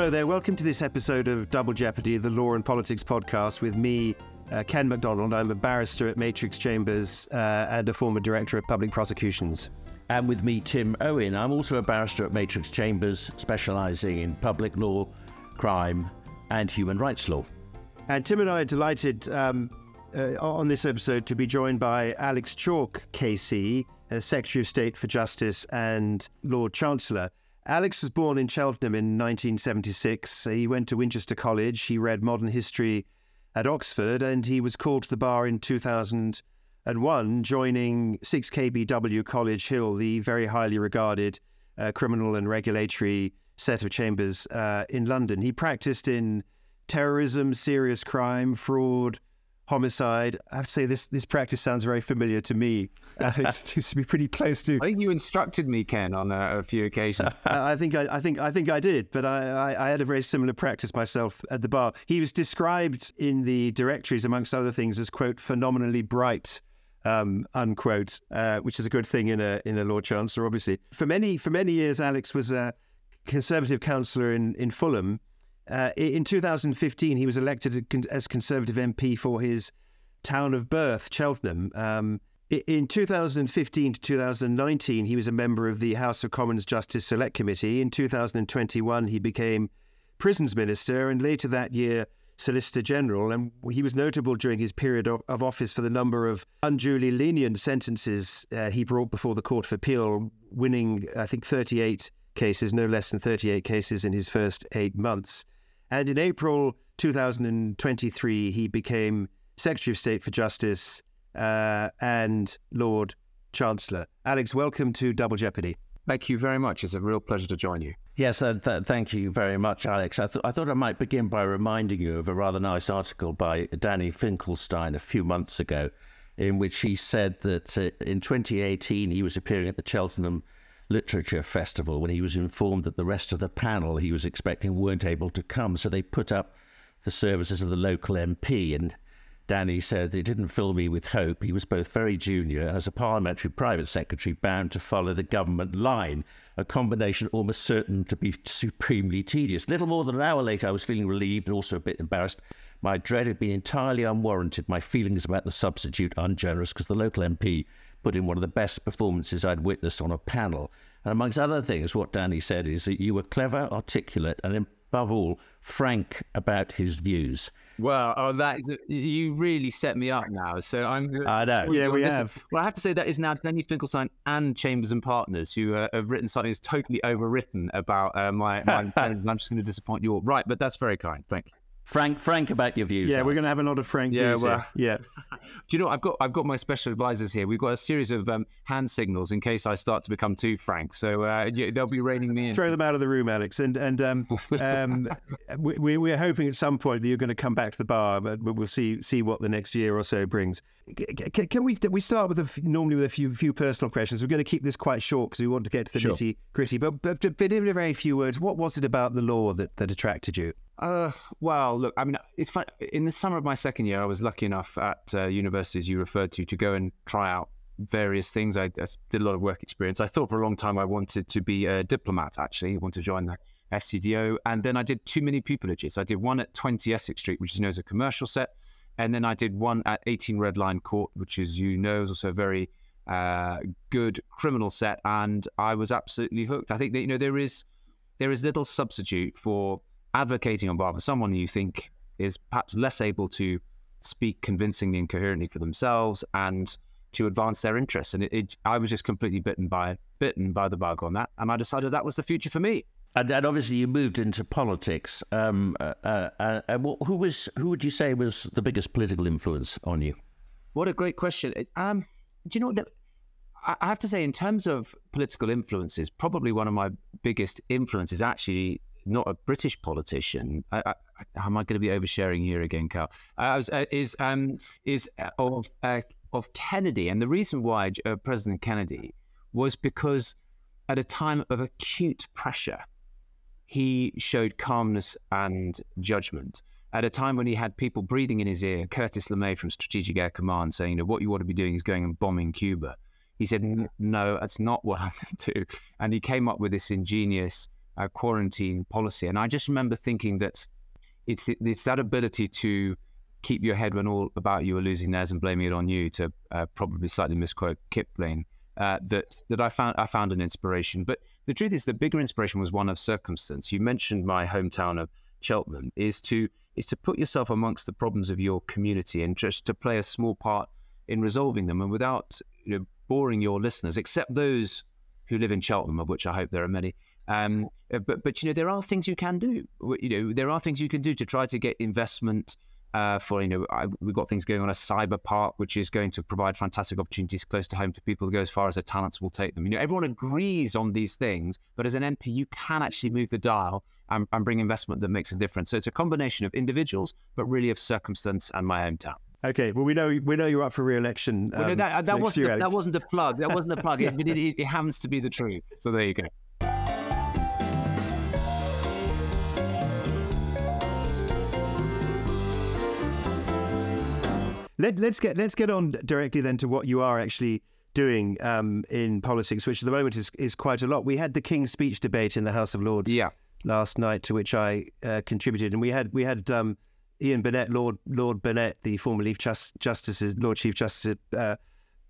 Hello there. Welcome to this episode of Double Jeopardy, the Law and Politics podcast, with me, uh, Ken Macdonald. I'm a barrister at Matrix Chambers uh, and a former director of public prosecutions. And with me, Tim Owen. I'm also a barrister at Matrix Chambers, specialising in public law, crime, and human rights law. And Tim and I are delighted um, uh, on this episode to be joined by Alex Chalk, KC, uh, Secretary of State for Justice and Lord Chancellor. Alex was born in Cheltenham in 1976. He went to Winchester College. He read modern history at Oxford and he was called to the bar in 2001, joining 6KBW College Hill, the very highly regarded uh, criminal and regulatory set of chambers uh, in London. He practiced in terrorism, serious crime, fraud, homicide. I have to say this this practice sounds very familiar to me. Uh, it seems to be pretty close to. I think you instructed me, Ken, on a, a few occasions. I think I, I, think I think I did, but I, I, I, had a very similar practice myself at the bar. He was described in the directories, amongst other things, as quote phenomenally bright. Um, unquote, uh, which is a good thing in a in a Lord Chancellor, obviously. For many for many years, Alex was a Conservative councillor in in Fulham, uh, in 2015, he was elected as Conservative MP for his town of birth, Cheltenham. Um, in 2015 to 2019, he was a member of the House of Commons Justice Select Committee. In 2021, he became Prisons Minister, and later that year, Solicitor General. And he was notable during his period of, of office for the number of unduly lenient sentences uh, he brought before the Court of Appeal, winning, I think, 38 cases, no less than 38 cases in his first eight months. And in April 2023, he became Secretary of State for Justice uh, and Lord Chancellor. Alex, welcome to Double Jeopardy. Thank you very much. It's a real pleasure to join you. Yes, uh, th- thank you very much, Alex. I, th- I, thought I might begin by reminding you of a rather nice article by Danny Finkelstein a few months ago, in which he said that uh, in 2018 he was appearing at the Cheltenham Literature Festival when he was informed that the rest of the panel he was expecting weren't able to come. So they put up the services of the local MP. And Danny said it didn't fill me with hope. He was both very junior as a parliamentary private secretary bound to follow the government line, a combination almost certain to be supremely tedious. Little more than an hour later, I was feeling relieved and also a bit embarrassed. My dread had been entirely unwarranted. My feelings about the substitute ungenerous because the local MP put in one of the best performances I'd witnessed on a panel. And amongst other things, what Danny said is that you were clever, articulate, and above all, frank about his views. Well, oh, that you really set me up now. So I'm. I know. Yeah, we have. Well, I have to say that is now Danny Finkelstein and Chambers and Partners who uh, have written something that's totally overwritten about uh, my. my I'm just going to disappoint you all. Right, but that's very kind. Thank you. Frank, frank about your views. Yeah, Alex. we're going to have a lot of frank yeah, views. Well, yeah. Do you know? I've got I've got my special advisors here. We've got a series of um, hand signals in case I start to become too frank. So uh, they'll be reining me in. Throw them out of the room, Alex. And and um, um, we, we're hoping at some point that you're going to come back to the bar, but we'll see see what the next year or so brings. Can, can we we start with a, normally with a few few personal questions? We're going to keep this quite short because we want to get to the sure. nitty gritty. But, but, but in a very few words, what was it about the law that, that attracted you? Uh, well, look, I mean, it's fun. In the summer of my second year, I was lucky enough at uh, universities you referred to to go and try out various things. I, I, did a lot of work experience. I thought for a long time I wanted to be a diplomat, actually. I wanted to join the FCDO. And then I did two mini pupillages. I did one at 20 Essex Street, which is known as a commercial set. And then I did one at 18 Red Lion Court, which, as you know, is also a very uh, good criminal set. And I was absolutely hooked. I think that, you know, there is there is little substitute for advocating on behalf of someone you think is perhaps less able to speak convincingly and coherently for themselves and to advance their interests. And it, it, I was just completely bitten by bitten by the bug on that, and I decided that was the future for me. And, and obviously, you moved into politics. Um, uh, uh, uh, who was who would you say was the biggest political influence on you? What a great question. Um, do you know that? I have to say, in terms of political influences, probably one of my biggest influences actually not a British politician. I, I, am I going to be oversharing here again, Carl? Uh, is um, is uh, of uh, of Kennedy, and the reason why uh, President Kennedy was because at a time of acute pressure, he showed calmness and judgment. At a time when he had people breathing in his ear, Curtis LeMay from Strategic Air Command saying, you know, what you ought to be doing is going and bombing Cuba. He said, no, that's not what I'm going to do. And he came up with this ingenious uh, quarantine policy. And I just remember thinking that it's it's that ability to keep your head when all about you are losing theirs and blaming it on you. To uh, probably slightly misquote Kipling, uh, that that I found I found an inspiration. But the truth is, the bigger inspiration was one of circumstance. You mentioned my hometown of Cheltenham. Is to is to put yourself amongst the problems of your community and just to play a small part in resolving them, and without you know, boring your listeners, except those who live in Cheltenham, of which I hope there are many. Um, but but you know there are things you can do. You know there are things you can do to try to get investment uh, for you know I, we've got things going on a cyber park which is going to provide fantastic opportunities close to home for people to go as far as their talents will take them you know everyone agrees on these things but as an mp you can actually move the dial and, and bring investment that makes a difference so it's a combination of individuals but really of circumstance and my hometown Okay, well we know we know you're up for re-election. Um, well, no, that, that wasn't year, a, that wasn't a plug. That wasn't a plug. it, it, it happens to be the truth. So there you go. Let, us get let's get on directly then to what you are actually doing um, in politics, which at the moment is is quite a lot. We had the King's Speech debate in the House of Lords yeah. last night, to which I uh, contributed, and we had we had um, Ian Burnett, Lord Lord Burnett, the former Chief Just, Justice, Lord Chief Justice. Uh,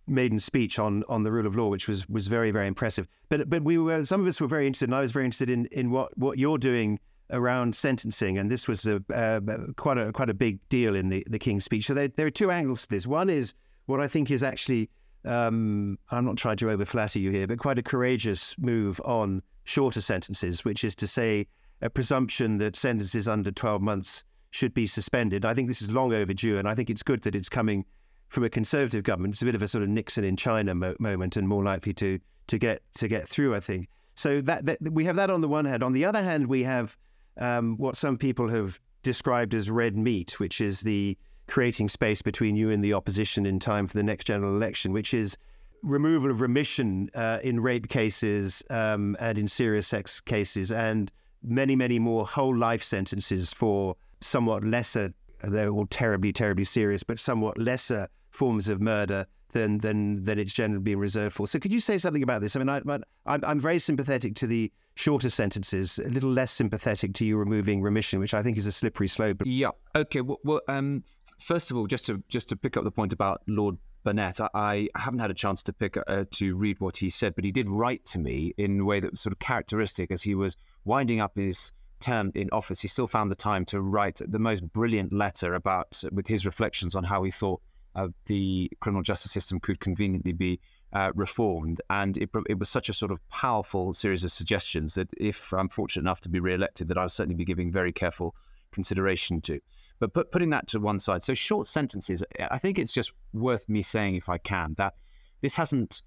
maiden speech on on the rule of law, which was was very very impressive. But but we were some of us were very interested, and I was very interested in in what what you're doing around sentencing, and this was a uh, quite a quite a big deal in the the King's speech. So there, there are two angles to this. One is what I think is actually um, I'm not trying to overflatter you here, but quite a courageous move on shorter sentences, which is to say a presumption that sentences under 12 months should be suspended. I think this is long overdue, and I think it's good that it's coming from a conservative government. It's a bit of a sort of Nixon in China mo- moment, and more likely to to get to get through. I think so. That, that we have that on the one hand. On the other hand, we have um, what some people have described as red meat, which is the creating space between you and the opposition in time for the next general election, which is removal of remission uh, in rape cases um, and in serious sex cases, and many, many more whole life sentences for somewhat lesser, they're all terribly, terribly serious, but somewhat lesser forms of murder than than than it's generally been reserved for. So, could you say something about this? I mean, I, I'm I'm very sympathetic to the shorter sentences, a little less sympathetic to you removing remission, which I think is a slippery slope. Yeah. Okay. Well, well um, first of all, just to just to pick up the point about Lord Burnett, I, I haven't had a chance to pick uh, to read what he said, but he did write to me in a way that was sort of characteristic as he was winding up his term in office. He still found the time to write the most brilliant letter about with his reflections on how he thought uh, the criminal justice system could conveniently be uh, reformed. And it, it, was such a sort of powerful series of suggestions that if I'm fortunate enough to be re-elected, that I'll certainly be giving very careful consideration to. But put, putting that to one side, so short sentences, I think it's just worth me saying, if I can, that this hasn't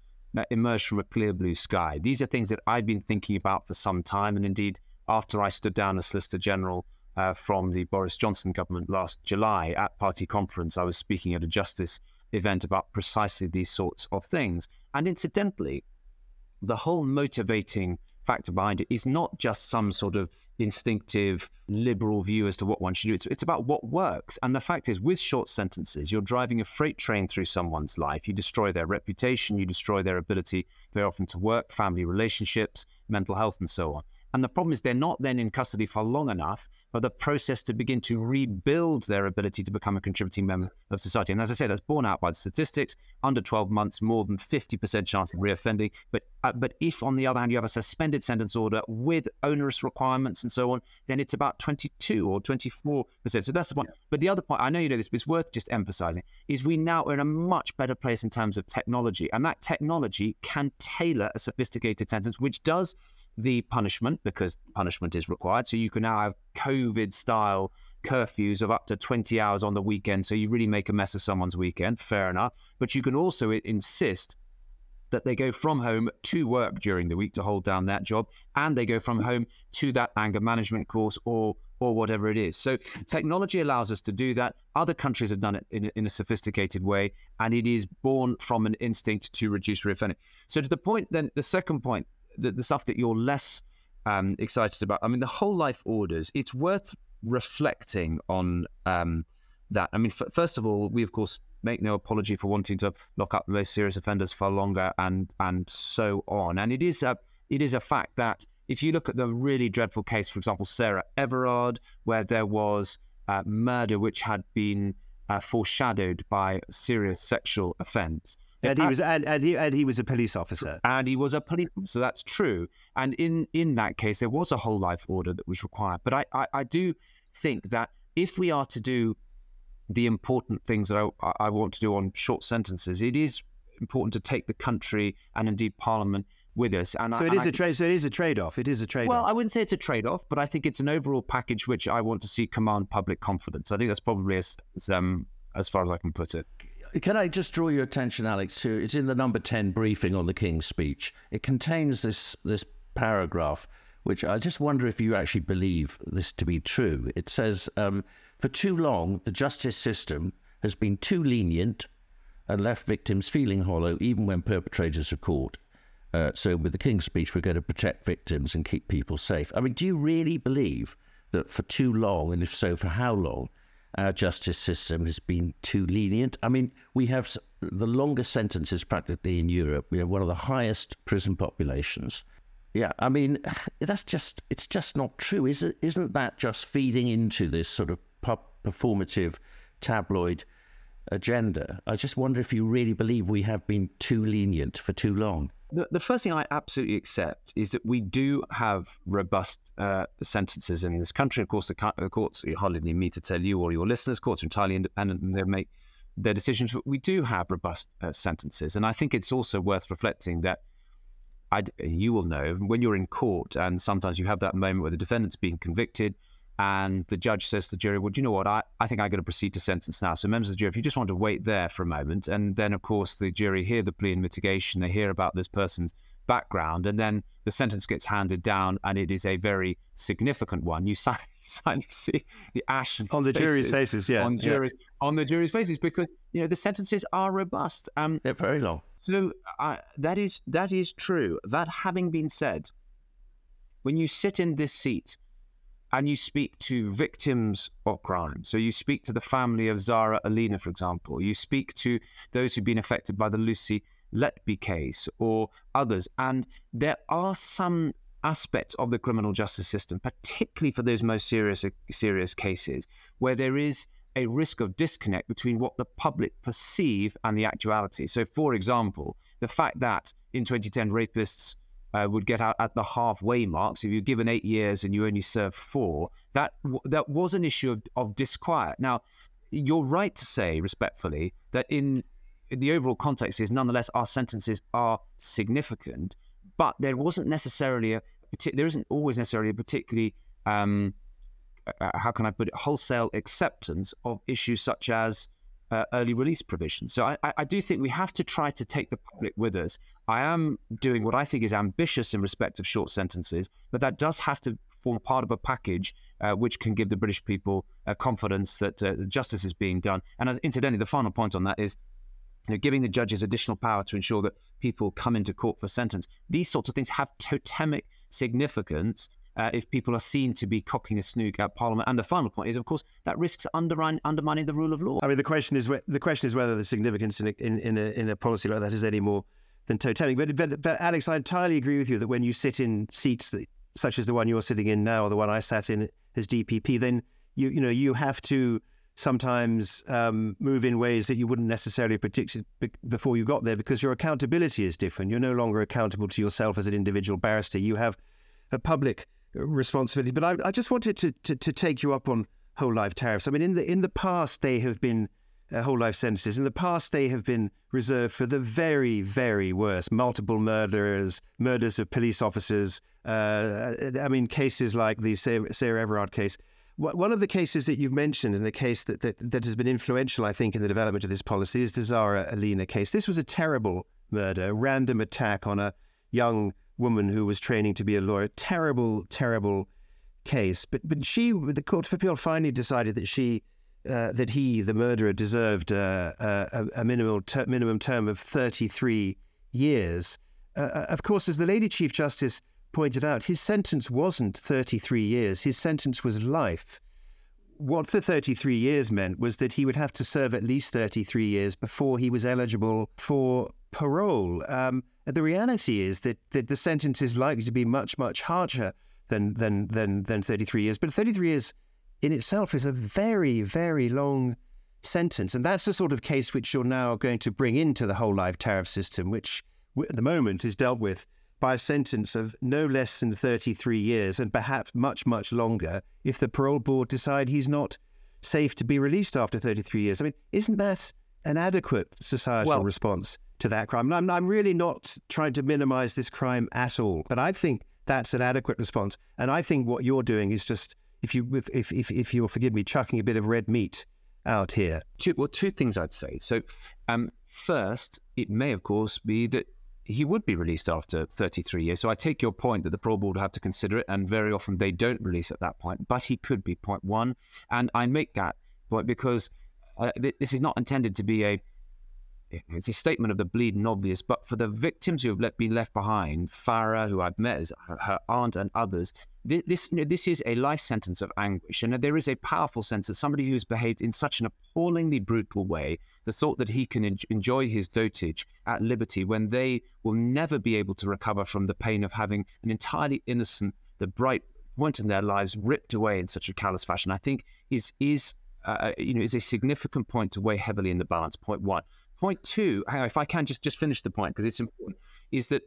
emerged from a clear blue sky. These are things that I've been thinking about for some time. And indeed, after I stood down as Solicitor General uh, from the Boris Johnson government last July at party conference, I was speaking at a justice event about precisely these sorts of things. And incidentally, the whole motivating factor behind it is not just some sort of instinctive liberal view as to what one should do. It's, it's about what works. And the fact is, with short sentences, you're driving a freight train through someone's life. You destroy their reputation, you destroy their ability very often to work, family relationships, mental health, and so on. And the problem is they're not then in custody for long enough for the process to begin to rebuild their ability to become a contributing member of society. And as I said, that's borne out by the statistics. Under 12 months, more than 50% chance of reoffending. But uh, but if, on the other hand, you have a suspended sentence order with onerous requirements and so on, then it's about 22 or 24%. So that's the point. Yeah. But the other point, I know you know this, but it's worth just emphasizing, is we now are in a much better place in terms of technology. And that technology can tailor a sophisticated sentence, which does the punishment because punishment is required. So you can now have COVID style curfews of up to 20 hours on the weekend. So you really make a mess of someone's weekend. Fair enough. But you can also insist that they go from home to work during the week to hold down that job and they go from home to that anger management course or or whatever it is. So technology allows us to do that. Other countries have done it in, in a sophisticated way, and it is born from an instinct to reduce reoffending. So to the point, then the second point the, the stuff that you're less um, excited about. I mean, the whole life orders. It's worth reflecting on um, that. I mean, f- first of all, we of course make no apology for wanting to lock up the most serious offenders for longer and and so on. And it is a it is a fact that if you look at the really dreadful case, for example, Sarah Everard, where there was uh, murder which had been uh, foreshadowed by serious sexual offence. And he was and, and, he and he was a police officer. And he was a police officer, that's true. And in in that case there was a whole life order that was required. But I, I, I do think that if we are to do the important things that I, I want to do on short sentences, it is important to take the country and indeed Parliament with us. And so I, it is a trade. So it is a trade-off. It is a trade-off. Well, I wouldn't say it's a trade-off, but I think it's an overall package which I want to see command public confidence. I think that's probably as as, um, as far as I can put it. Can I just draw your attention, Alex, to it's in the number ten briefing on the King's speech. It contains this this paragraph, which I just wonder if you actually believe this to be true. It says, um, "For too long, the justice system has been too lenient." And left victims feeling hollow even when perpetrators are caught. Uh, so, with the King's speech, we're going to protect victims and keep people safe. I mean, do you really believe that for too long, and if so, for how long, our justice system has been too lenient? I mean, we have the longest sentences practically in Europe. We have one of the highest prison populations. Yeah, I mean, that's just, it's just not true. Is it, isn't that just feeding into this sort of performative tabloid agenda? I just wonder if you really believe we have been too lenient for too long the, the first thing I absolutely accept is that we do have robust uh, sentences in this country. Of course, the, the courts you hardly need me to tell you or your listeners. Courts are entirely independent and they make their decisions. But we do have robust uh, sentences, and I think it's also worth reflecting that. I'd, you will know when you're in court, and sometimes you have that moment where the defendant's being convicted, and the judge says to the jury, Well, do you know what? I, I think I'm going to proceed to sentence now. So, members of the jury, if you just want to wait there for a moment, and then, of course, the jury hear the plea in mitigation, they hear about this person's background, and then the sentence gets handed down, and it is a very significant one. You suddenly see the ash on the faces, jury's faces, yeah, on juries yeah. on the jury's faces because you know the sentences are robust. Um, They're very long. So uh, that is that is true. That having been said, when you sit in this seat and you speak to victims of crime. So you speak to the family of Zara Aleena, for example. You speak to those who've been affected by the Lucy Letby case or others. And there are some aspects of the criminal justice system, particularly for those most serious serious cases, where there is a risk of disconnect between what the public perceive and the actuality. So, for example, the fact that in 2010 rapists uh, would get out at the halfway mark. So if you're given eight years and you only serve four, that that was an issue of, of disquiet. Now, you're right to say, respectfully, that in, in the overall context is nonetheless our sentences are significant, but there wasn't necessarily a there isn't always necessarily a particularly um, uh, how can I put it wholesale acceptance of issues such as uh, early release provisions. So I, I, do think we have to try to take the public with us. I am doing what I think is ambitious in respect of short sentences, but that does have to form part of a package uh, which can give the British people uh, confidence that uh, justice is being done. And as, incidentally, the final point on that is you know, giving the judges additional power to ensure that people come into court for sentence. These sorts of things have totemic significance uh, if people are seen to be cocking a snook at Parliament. And the final point is, of course, that risks undermine, undermining the rule of law. I mean, the question is the question is whether the significance in a, in, a, in a policy like that is any more than totemic. But, but, but Alex, I entirely agree with you that when you sit in seats that, such as the one you're sitting in now, or the one I sat in as DPP, then you you know you have to sometimes um, move in ways that you wouldn't necessarily predict before you got there because your accountability is different. You're no longer accountable to yourself as an individual barrister. You have a public responsibility. But I, I just wanted to, to, to take you up on whole life tariffs. I mean, in the in the past they have been uh, whole life sentences. In the past they have been reserved for the very very worst, multiple murderers, murders of police officers. Uh, I mean, cases like the Sarah, Sarah Everard case. One of the cases that you've mentioned, and the case that, that, that has been influential, I think, in the development of this policy, is the Zara Aleena case. This was a terrible murder, random attack on a young woman who was training to be a lawyer. Terrible, terrible case. But but she, the Court of Appeal finally decided that she, uh, that he, the murderer, deserved uh, a, a minimum ter- minimum term of thirty three years. Uh, uh, of course, as the Lady Chief Justice pointed out, his sentence wasn't thirty three years. His sentence was life. What the 33 years meant was that he would have to serve at least 33 years before he was eligible for parole. Um, the reality is that, that the sentence is likely to be much, much harsher than, than, than, than 33 years. But 33 years in itself is a very, very long sentence. And that's the sort of case which you're now going to bring into the whole life tariff system, which at the moment is dealt with by a sentence of no less than 33 years and perhaps much, much longer if the parole board decide he's not safe to be released after 33 years. I mean, isn't that an adequate societal well, response to that crime? I'm, I'm really not trying to minimize this crime at all, but I think that's an adequate response. And I think what you're doing is just, if you, if, if, if you'll forgive me, chucking a bit of red meat out here. Two, well, two things I'd say. So, um, first, it may, of course, be that he would be released after 33 years. So I take your point that the parole board have to consider it, and very often they don't release at that point. But he could be point one, and I make that point because uh, th- this is not intended to be a it's a statement of the bleeding obvious, but for the victims who have been left behind, Farah, who I've met as her, aunt and others, this you know, this is a life sentence of anguish, and there is a powerful sense of somebody who's behaved in such an appallingly brutal way. The thought that he can en- enjoy his dotage at liberty when they will never be able to recover from the pain of having an entirely innocent, the bright point in their lives ripped away in such a callous fashion, I think is is uh, you know is a significant point to weigh heavily in the balance. Point one. Point two, if I can just, just finish the point because it's important, is that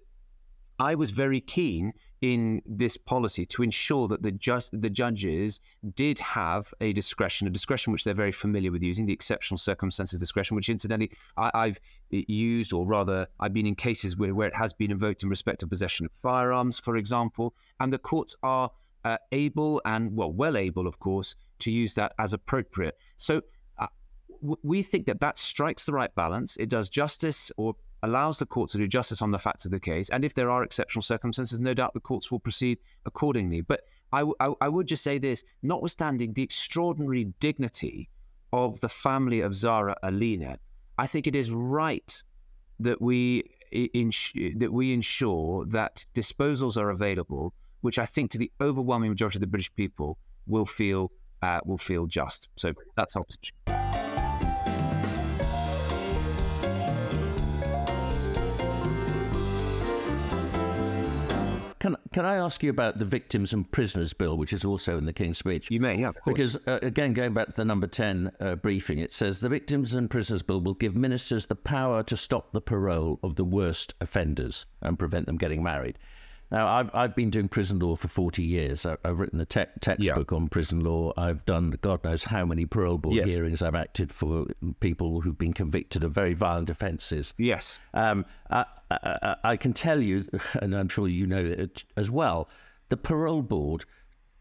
I was very keen in this policy to ensure that the just the judges did have a discretion, a discretion which they're very familiar with using, the exceptional circumstances discretion, which incidentally I, have used, or rather I've been in cases where, where it has been invoked in respect of possession of firearms, for example, and the courts are uh, able and well, well able, of course, to use that as appropriate. So we think that that strikes the right balance. It does justice or allows the court to do justice on the facts of the case. And if there are exceptional circumstances, no doubt the courts will proceed accordingly. But I, would just say this notwithstanding the extraordinary dignity of the family of Zara Aleena, I think it is right that we ins- that we ensure that disposals are available, which I think to the overwhelming majority of the British people will feel uh, will feel just. So that's our position. Can can I ask you about the Victims and Prisoners Bill, which is also in the King's Speech? You may, yeah, Because uh, again, going back to the number ten uh, briefing, it says the Victims and Prisoners Bill will give ministers the power to stop the parole of the worst offenders and prevent them getting married. Now, I've, I've been doing prison law for 40 years. I, have written a te- textbook yeah. on prison law. I've done God knows how many parole board yes. hearings. I've acted for people who've been convicted of very violent offences. Yes. Um, I, I, can tell you, and I'm sure you know it as well, the parole board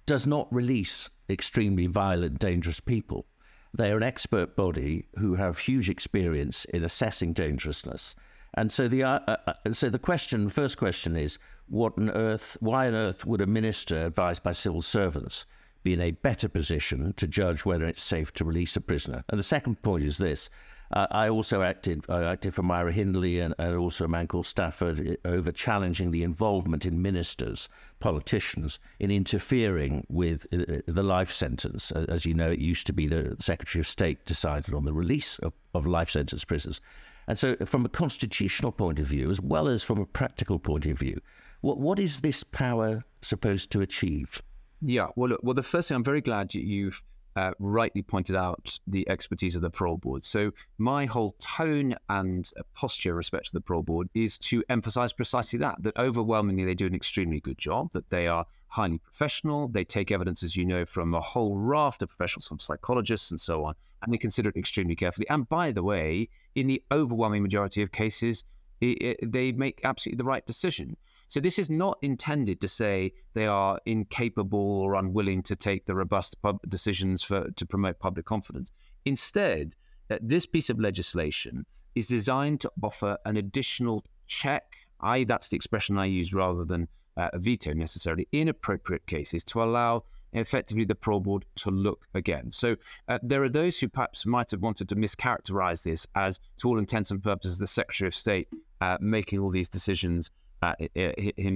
does not release extremely violent, dangerous people. They are an expert body who have huge experience in assessing dangerousness. And so the uh, uh, uh so the question, first question is, what on earth, why on earth would a minister advised by civil servants be in a better position to judge whether it's safe to release a prisoner? And the second point is this. Uh, I also acted. I acted for Myra Hindley and, and, also a man called Stafford uh, over challenging the involvement in ministers, politicians, in interfering with uh, the life sentence. As you know, it used to be the Secretary of State decided on the release of, of life sentence prisoners. And so, from a constitutional point of view, as well as from a practical point of view, what what is this power supposed to achieve? Yeah, well, look, well, the first thing I'm very glad you've uh, rightly pointed out the expertise of the parole board. So my whole tone and posture respect to the parole board is to emphasise precisely that: that overwhelmingly they do an extremely good job, that they are highly professional, they take evidence, as you know, from a whole raft of professionals, from psychologists and so on, and they consider it extremely carefully. And by the way, in the overwhelming majority of cases, it, it, they make absolutely the right decision. So this is not intended to say they are incapable or unwilling to take the robust decisions for, to promote public confidence. Instead, uh, this piece of legislation is designed to offer an additional check. I that's the expression I use rather than uh, a veto necessarily in appropriate cases to allow effectively the parole board to look again. So uh, there are those who perhaps might have wanted to mischaracterize this as, to all intents and purposes, the Secretary of State uh, making all these decisions uh,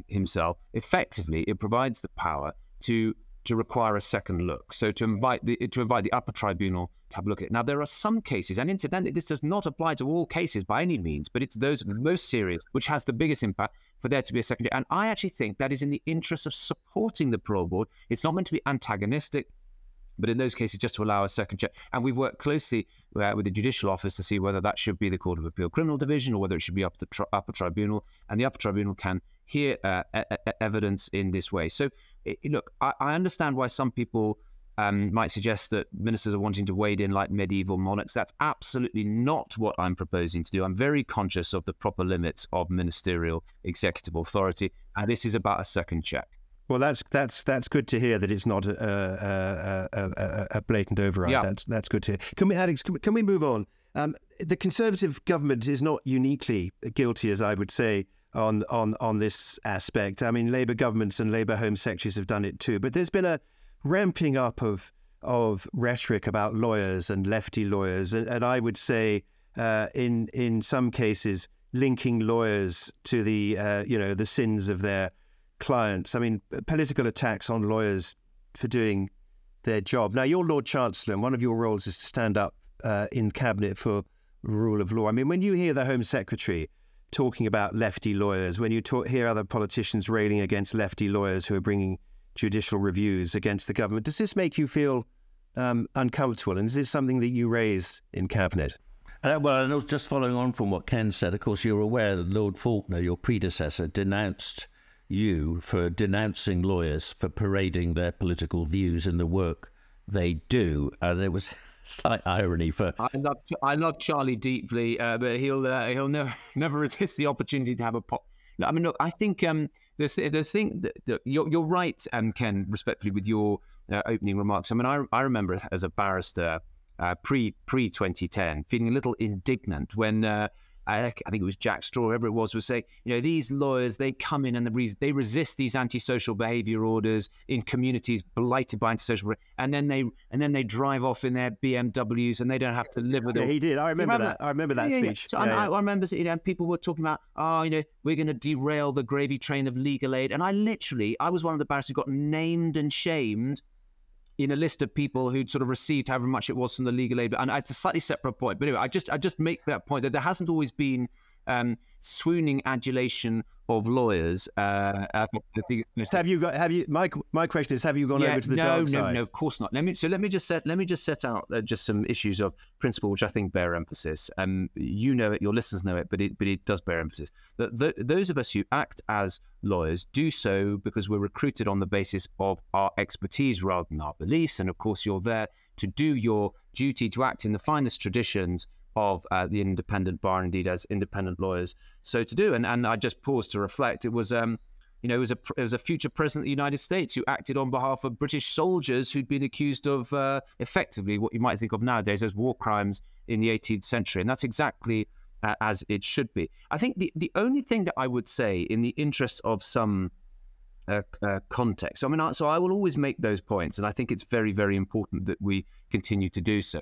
himself. Effectively, it provides the power to to require a second look. So to invite the to invite the upper tribunal to have a look at it. Now there are some cases, and incidentally, this does not apply to all cases by any means, but it's those most serious which has the biggest impact for there to be a second. And I actually think that is in the interest of supporting the parole board. It's not meant to be antagonistic but in those cases, just to allow a second check. And we've worked closely uh, with the judicial office to see whether that should be the Court of Appeal Criminal Division or whether it should be up the tri- upper tribunal. And the upper tribunal can hear uh, e- evidence in this way. So, it, look, I, I, understand why some people. Um, might suggest that ministers are wanting to wade in like medieval monarchs. That's absolutely not what I'm proposing to do. I'm very conscious of the proper limits of ministerial executive authority, and this is about a second check. Well, that's that's that's good to hear that it's not a, a, a, a blatant override. Yeah. That's that's good to hear. Can we, Alex? Can we, can we move on? Um, the Conservative government is not uniquely guilty, as I would say, on on on this aspect. I mean, Labour governments and Labour Home Secretaries have done it too. But there's been a ramping up of of rhetoric about lawyers and lefty lawyers, and, and I would say, uh, in in some cases, linking lawyers to the uh, you know the sins of their clients. I mean, political attacks on lawyers for doing their job. Now, you're Lord Chancellor, and one of your roles is to stand up uh, in cabinet for rule of law. I mean, when you hear the Home Secretary talking about lefty lawyers, when you talk, hear other politicians railing against lefty lawyers who are bringing judicial reviews against the government, does this make you feel um, uncomfortable? And is this something that you raise in cabinet? Uh, well, and just following on from what Ken said, of course, you're aware that Lord Falconer, your predecessor, denounced you for denouncing lawyers for parading their political views in the work they do. And it was slight irony for. I love I love Charlie deeply, uh, but he'll uh, he'll never never resist the opportunity to have a pop. I mean, look, I think um, the th- the thing that, that you're, you're right, um, Ken, respectfully with your uh, opening remarks. I mean, I, I remember as a barrister uh, pre pre 2010 feeling a little indignant when uh, I, I, think it was Jack Straw, whoever it was, was saying, you know, these lawyers, they come in and the, they resist these antisocial behaviour orders in communities blighted by antisocial, and then they and then they drive off in their BMWs and they don't have to live with it. Yeah, he did. I remember, remember that. that. I remember that yeah, speech. Yeah. So I, I, remember, you know, people were talking about, oh, you know, we're going to derail the gravy train of legal aid, and I literally, I was one of the barristers who got named and shamed in a list of people who'd sort of received however much it was from the legal aid. And it's a slightly separate point. But anyway, I just I just make that point that there hasn't always been um, swooning adulation of lawyers. Uh, uh, have you got? Have you? My my question is: Have you gone yeah, over to the no, dark no, side? No, no, of course not. Let me so let me just set let me just set out uh, just some issues of principle which I think bear emphasis. Um, you know it, your listeners know it, but it but it does bear emphasis. That the, those of us who act as lawyers do so because we're recruited on the basis of our expertise rather than our beliefs, and of course you're there to do your duty to act in the finest traditions of uh, the independent bar, indeed as independent lawyers, so to do. And and I just paused to reflect. It was um, you know, it was a it was a future president of the United States who acted on behalf of British soldiers who'd been accused of uh, effectively what you might think of nowadays as war crimes in the 18th century, and that's exactly uh, as it should be. I think the the only thing that I would say, in the interest of some uh, uh, context. I mean, so I will always make those points, and I think it's very, very important that we continue to do so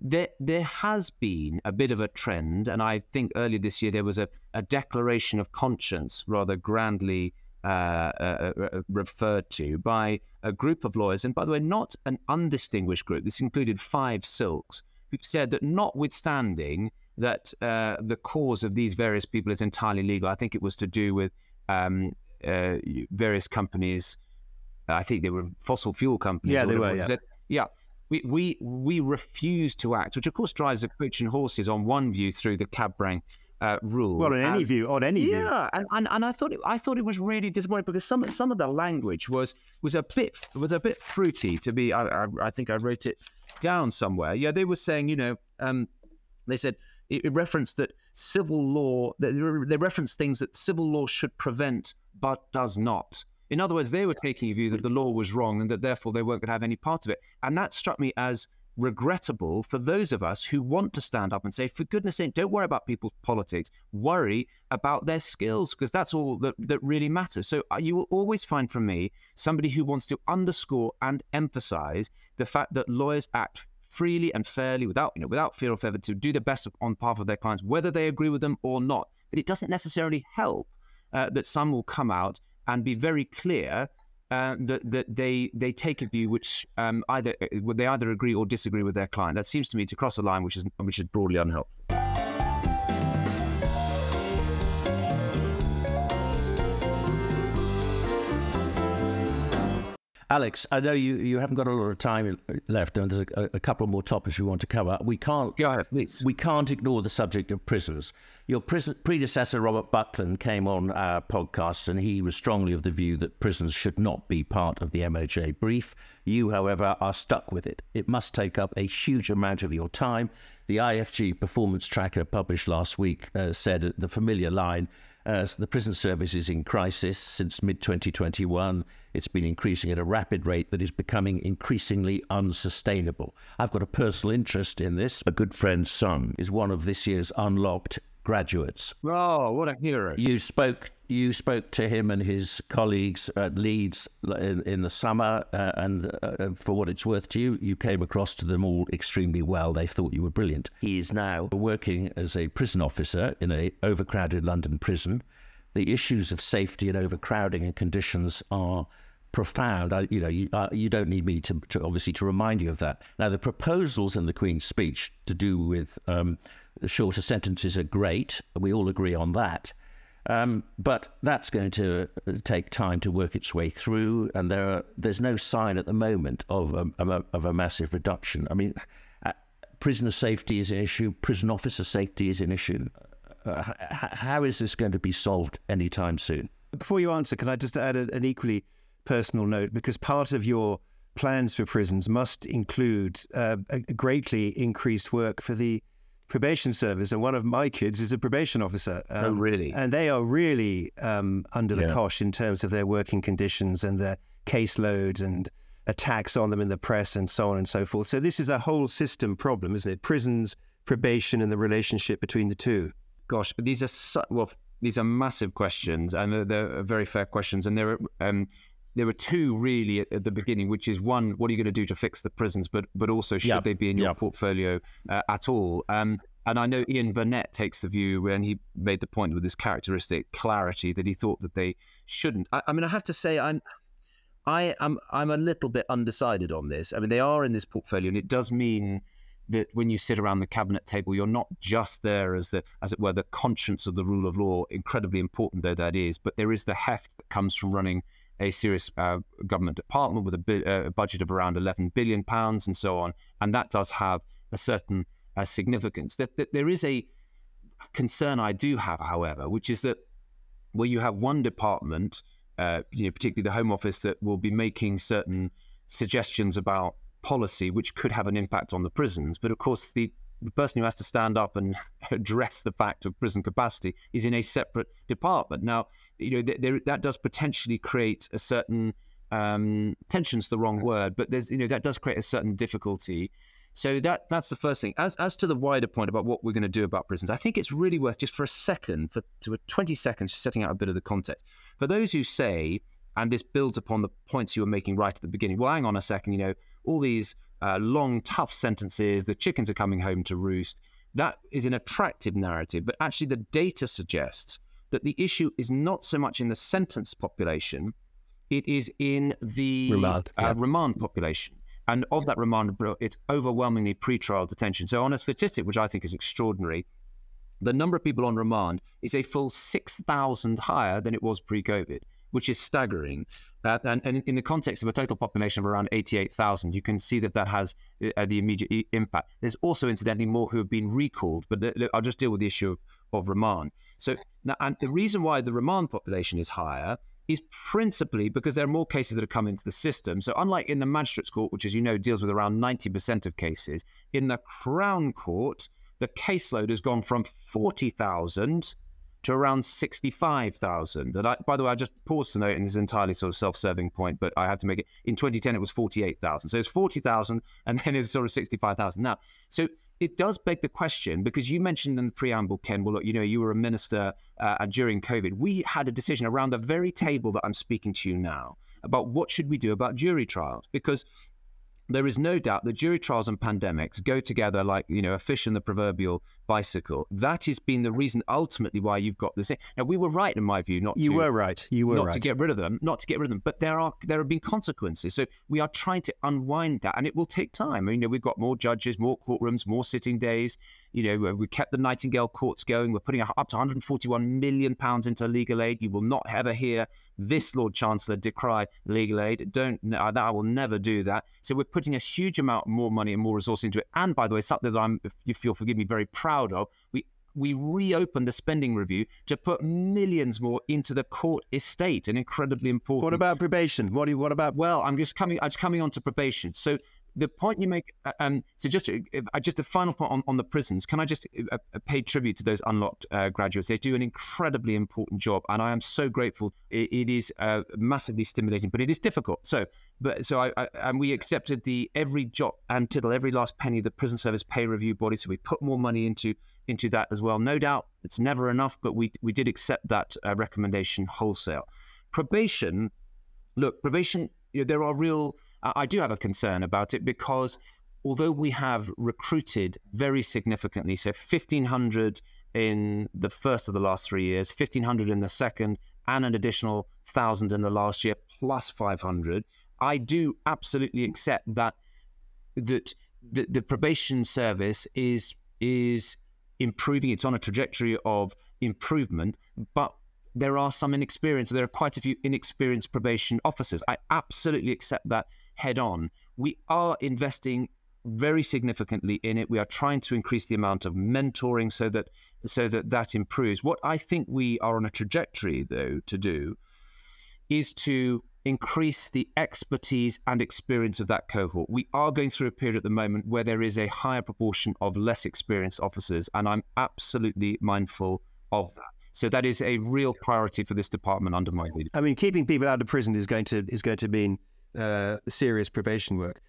there there has been a bit of a trend, and I think earlier this year there was a, a declaration of conscience, rather grandly uh, uh, uh, referred to by a group of lawyers, and by the way, not an undistinguished group. This included five silks who said that, notwithstanding that uh, the cause of these various people is entirely legal, I think it was to do with um, uh, various companies. I think they were fossil fuel companies. Yeah, they were. Yeah. yeah we, we, we refuse to act, which of course drives the coach and horses on one view through the cab rank uh, rule. Well, on any and, view, on any yeah, view. Yeah, and, and, and I thought it, I thought it was really disappointing because some some of the language was was a bit was a bit fruity to be. I, I, I think I wrote it down somewhere. Yeah, they were saying, you know, um, they said it, it referenced that civil law. They, they referenced things that civil law should prevent but does not. In other words, they were taking a view that the law was wrong and that therefore they weren't going to have any part of it. And that struck me as regrettable for those of us who want to stand up and say, for goodness sake, don't worry about people's politics. Worry about their skills because that's all that, that really matters. So uh, you will always find from me somebody who wants to underscore and emphasize the fact that lawyers act freely and fairly without, you know, without fear or favor to do the best on behalf of their clients, whether they agree with them or not. But it doesn't necessarily help uh, that some will come out and be very clear uh, that, that they they take a view which um, either uh, they either agree or disagree with their client. That seems to me to cross a line which is which is broadly unhelpful. Alex, I know you, you haven't got a lot of time left, and there's a, a couple more topics we want to cover. We can't we can't ignore the subject of prisons. Your prison, predecessor Robert Buckland came on our podcast, and he was strongly of the view that prisons should not be part of the MOJ brief. You, however, are stuck with it. It must take up a huge amount of your time. The IFG performance tracker published last week uh, said the familiar line. Uh, the prison service is in crisis since mid 2021. It's been increasing at a rapid rate that is becoming increasingly unsustainable. I've got a personal interest in this. A good friend's son is one of this year's unlocked graduates. Oh, what a hero! You spoke you spoke to him and his colleagues at Leeds in, in the summer, uh, and uh, for what it's worth to you, you came across to them all extremely well. They thought you were brilliant. He is now working as a prison officer in a overcrowded London prison. The issues of safety and overcrowding and conditions are profound. I, you know, you, uh, you don't need me to, to, obviously to remind you of that. Now, the proposals in the Queen's speech to do with um, shorter sentences are great. We all agree on that. Um, but that's going to uh, take time to work its way through, and there are, there's no sign at the moment of a, of a, massive reduction. I mean, uh, prisoner safety is an issue, prison officer safety is an issue. Uh, how is this going to be solved anytime soon? Before you answer, can I just add an equally personal note? Because part of your plans for prisons must include uh, a greatly increased work for the probation service, and one of my kids is a probation officer. Um, oh, really? And they are really um, under the yeah. cosh in terms of their working conditions and their caseloads and attacks on them in the press and so on and so forth. So this is a whole system problem, isn't it? Prisons, probation, and the relationship between the two. Gosh, these are su- well, these are massive questions, and they're, they're very fair questions, and they're um, there are two really at, at, the beginning, which is one, what are you going to do to fix the prisons, but but also should yep. they be in your yep. portfolio uh, at all? Um, and I know Ian Burnett takes the view when he made the point with his characteristic clarity that he thought that they shouldn't. I, I mean, I have to say, I'm. I am I'm a little bit undecided on this. I mean, they are in this portfolio, and it does mean that when you sit around the cabinet table, you're not just there as the, as it were, the conscience of the rule of law, incredibly important though that is, but there is the heft that comes from running a serious uh, government department with a, bi- uh, a, budget of around 11 billion pounds and so on, and that does have a certain uh, significance. That, that there is a concern I do have, however, which is that where you have one department, uh, you know, particularly the Home Office, that will be making certain suggestions about policy which could have an impact on the prisons, but of course the the person who has to stand up and address the fact of prison capacity is in a separate department. Now, you know, there, that does potentially create a certain um, tension's the wrong word, but there's, you know, that does create a certain difficulty. So that that's the first thing. As as to the wider point about what we're going to do about prisons, I think it's really worth just for a second, for to a 20 seconds, setting out a bit of the context. For those who say, and this builds upon the points you were making right at the beginning. Well, hang on a second, you know, all these uh, long, tough sentences, the chickens are coming home to roost. That is an attractive narrative, but actually, the data suggests that the issue is not so much in the sentence population, it is in the remand, uh, remand population. And of that remand, it's overwhelmingly pretrial detention. So, on a statistic which I think is extraordinary, the number of people on remand is a full 6,000 higher than it was pre COVID which is staggering. Uh, and, and, in the context of a total population of around 88,000, you can see that that has uh, the immediate e- impact. There's also, incidentally, more who have been recalled, but th- I'll just deal with the issue of, of remand. So, now, and the reason why the remand population is higher is principally because there are more cases that have come into the system. So, unlike in the magistrates court, which, as you know, deals with around 90% of cases, in the Crown Court, the caseload has gone from 40,000 to around 65,000. And I, by the way, I just paused to note, and this is entirely sort of self-serving point, but I have to make it. In 2010, it was 48,000. So it's 40,000, and then it's sort of 65,000. Now, so it does beg the question because you mentioned in the preamble, Ken. Well, look, you know, you were a minister uh, during COVID. We had a decision around the very table that I'm speaking to you now about what should we do about jury trials because there is no doubt that jury trials and pandemics go together like you know a fish and the proverbial bicycle. That has been the reason ultimately why you've got this. Now we were right in my view, not you to, were right. You were not right. to get rid of them, not to get rid of them. But there are there have been consequences. So we are trying to unwind that, and it will take time. You know, we've got more judges, more courtrooms, more sitting days. You know, uh, we kept the Nightingale courts going. We're putting up to 141 million pounds into legal aid. You will not ever hear this Lord Chancellor decry legal aid. Don't uh, that I will never do that. So we're putting a huge amount more money and more resource into it. And by the way, something that I'm, if you feel forgive me, very proud of. We we reopened the spending review to put millions more into the court estate, an incredibly important. What about probation? What do you, what about? Well, I'm just coming. I'm just coming on to probation. So the point you make, uh, um, so just uh, just a final point on, on the prisons. Can I just uh, uh, pay tribute to those unlocked uh, graduates? They do an incredibly important job, and I am so grateful. it, it is uh, massively stimulating, but it is difficult. So, but so I, I, and we accepted the every jot and tittle, every last penny the prison service pay review body. So we put more money into into that as well. No doubt it's never enough, but we we did accept that recommendation wholesale. Probation, look, probation. You know, there are real I do have a concern about it because although we have recruited very significantly, so 1,500 in the first of the last three years, 1,500 in the second, and an additional 1,000 in the last year, plus 500, I do absolutely accept that that the, the probation service is is improving. It's on a trajectory of improvement, but there are some inexperienced. There are quite a few inexperienced probation officers. I absolutely accept that head on. We are investing very significantly in it. We are trying to increase the amount of mentoring so that so that that improves. What I think we are on a trajectory though to do is to increase the expertise and experience of that cohort. We are going through a period at the moment where there is a higher proportion of less experienced officers and I'm absolutely mindful of that. So that is a real priority for this department under my leadership. I mean, keeping people out of prison is going to is going to mean uh, serious probation work.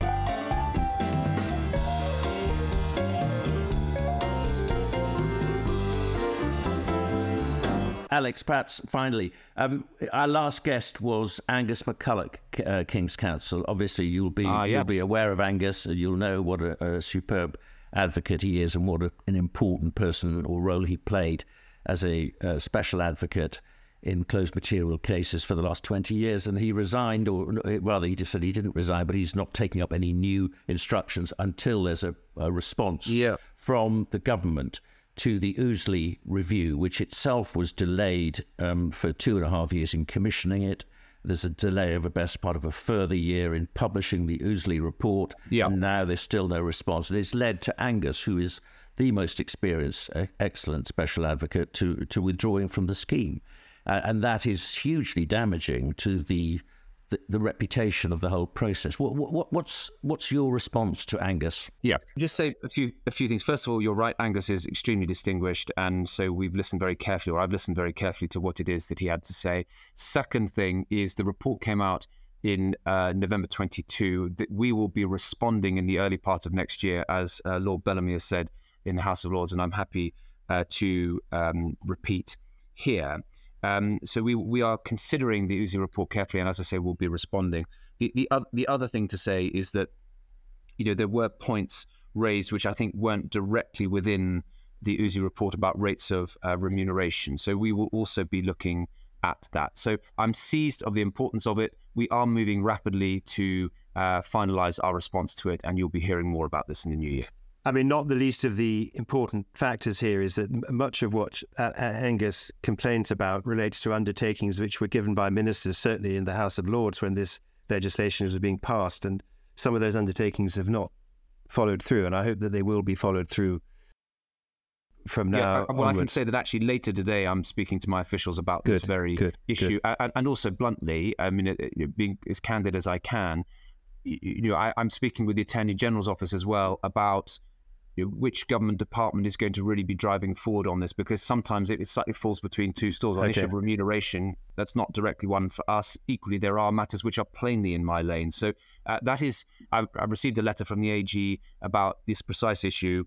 Alex, perhaps finally, um, our last guest was Angus McCulloch, uh, King's Counsel. Obviously, you'll be uh, yes. you'll be aware of Angus. And you'll know what a, a superb advocate he is and what a, an important person or role he played as a uh, special advocate in closed material cases for the last 20 years. And he resigned, or rather, he just said he didn't resign, but he's not taking up any new instructions until there's a, a response yeah. from the government to the Ouseley review, which itself was delayed um, for two and a half years in commissioning it. There's a delay of a best part of a further year in publishing the Ouseley report. Yeah. And now there's still no response. And it's led to Angus, who is the most experienced, excellent special advocate, to, to withdrawing from the scheme uh, and that is hugely damaging to the, the, the reputation of the whole process. What, what, what's what's your response to Angus? Yeah, just say a few a few things. First of all, you're right. Angus is extremely distinguished, and so we've listened very carefully, or I've listened very carefully to what it is that he had to say. Second thing is the report came out in uh, November 22 that we will be responding in the early part of next year, as uh, Lord Bellamy has said in the House of Lords, and I'm happy uh, to um, repeat here. Um, so we we are considering the Ouseley report carefully, and as I say, we'll be responding. The the, the other thing to say is that you know there were points raised which I think weren't directly within the Ouseley report about rates of uh, remuneration. So we will also be looking at that. So I'm seized of the importance of it. We are moving rapidly to uh, finalise our response to it, and you'll be hearing more about this in the new year. I mean, not the least of the important factors here is that much of what uh, uh, Angus complains about relates to undertakings which were given by ministers, certainly in the House of Lords when this legislation was being passed. And some of those undertakings have not followed through. And I hope that they will be followed through from now yeah, well, onwards. I can say that actually later today I'm speaking to my officials about good, this very good, issue. Good. And, and, also bluntly, I mean, being as candid as I can, you know, I, I'm speaking with the Attorney General's office as well about you which government department is going to really be driving forward on this because sometimes it, it slightly falls between two stools. On okay. issue of remuneration, that's not directly one for us. Equally, there are matters which are plainly in my lane. So uh, that is, I've, I've received a letter from the AG about this precise issue.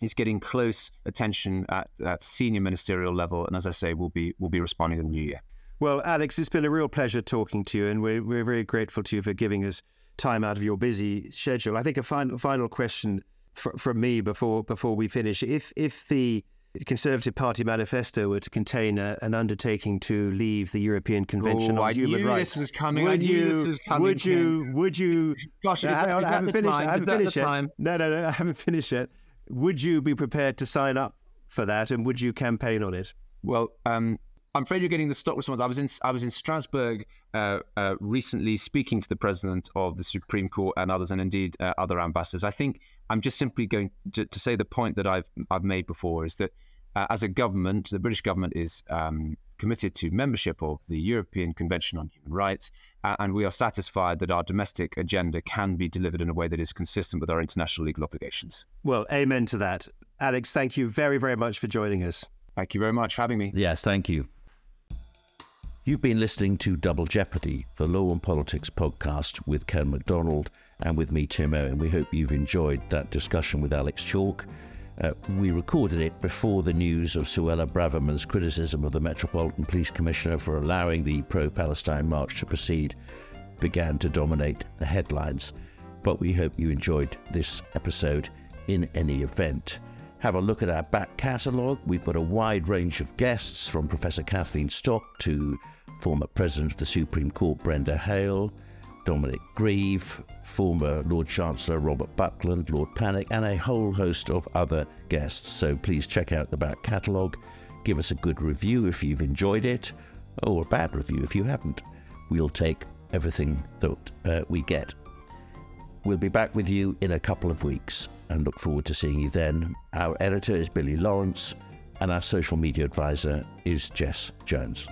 It's getting close attention at, at senior ministerial level, and as I say, we'll be we'll be responding in the new year. Well, Alex, it's been a real pleasure talking to you, and we're we're very grateful to you for giving us time out of your busy schedule. I think a final final question from me before before we finish: if if the Conservative Party manifesto were to contain a, an undertaking to leave the European Convention oh, on I Human knew Rights. this was coming. Would I knew you, this was coming. Would you? Ken. Would you? Gosh, is that, on, is I haven't finished. time? I haven't finished yet. time? No, no, no. I haven't finished yet. Would you be prepared to sign up for that, and would you campaign on it? Well, um, I'm afraid you're getting the stock response. I was in I was in Strasbourg uh, uh, recently, speaking to the president of the Supreme Court and others, and indeed uh, other ambassadors. I think I'm just simply going to, to, say the point that I've I've made before is that uh, as a government, the British government is um, committed to membership of the European Convention on Human Rights, uh, and we are satisfied that our domestic agenda can be delivered in a way that is consistent with our international legal obligations. Well, amen to that. Alex, thank you very, very much for joining us. Thank you very much for having me. Yes, thank you. You've been listening to Double Jeopardy, the Law and Politics podcast with Ken Macdonald and with me, Tim Owen. We hope you've enjoyed that discussion with Alex Chalk. Uh, we recorded it before the news of Suella Braverman's criticism of the Metropolitan Police Commissioner for allowing the pro Palestine march to proceed began to dominate the headlines. But we hope you enjoyed this episode in any event have a look at our back catalogue. We've got a wide range of guests from Professor Kathleen Stock to former President of the Supreme Court Brenda Hale, Dominic Grieve, former Lord Chancellor Robert Buckland, Lord Pannick, and a whole host of other guests. So please check out the back catalogue. Give us a good review if you've enjoyed it, or a bad review if you haven't. We'll take everything that uh, we get. We'll be back with you in a couple of weeks and look forward to seeing you then. Our editor is Billy Lawrence, and our social media advisor is Jess Jones.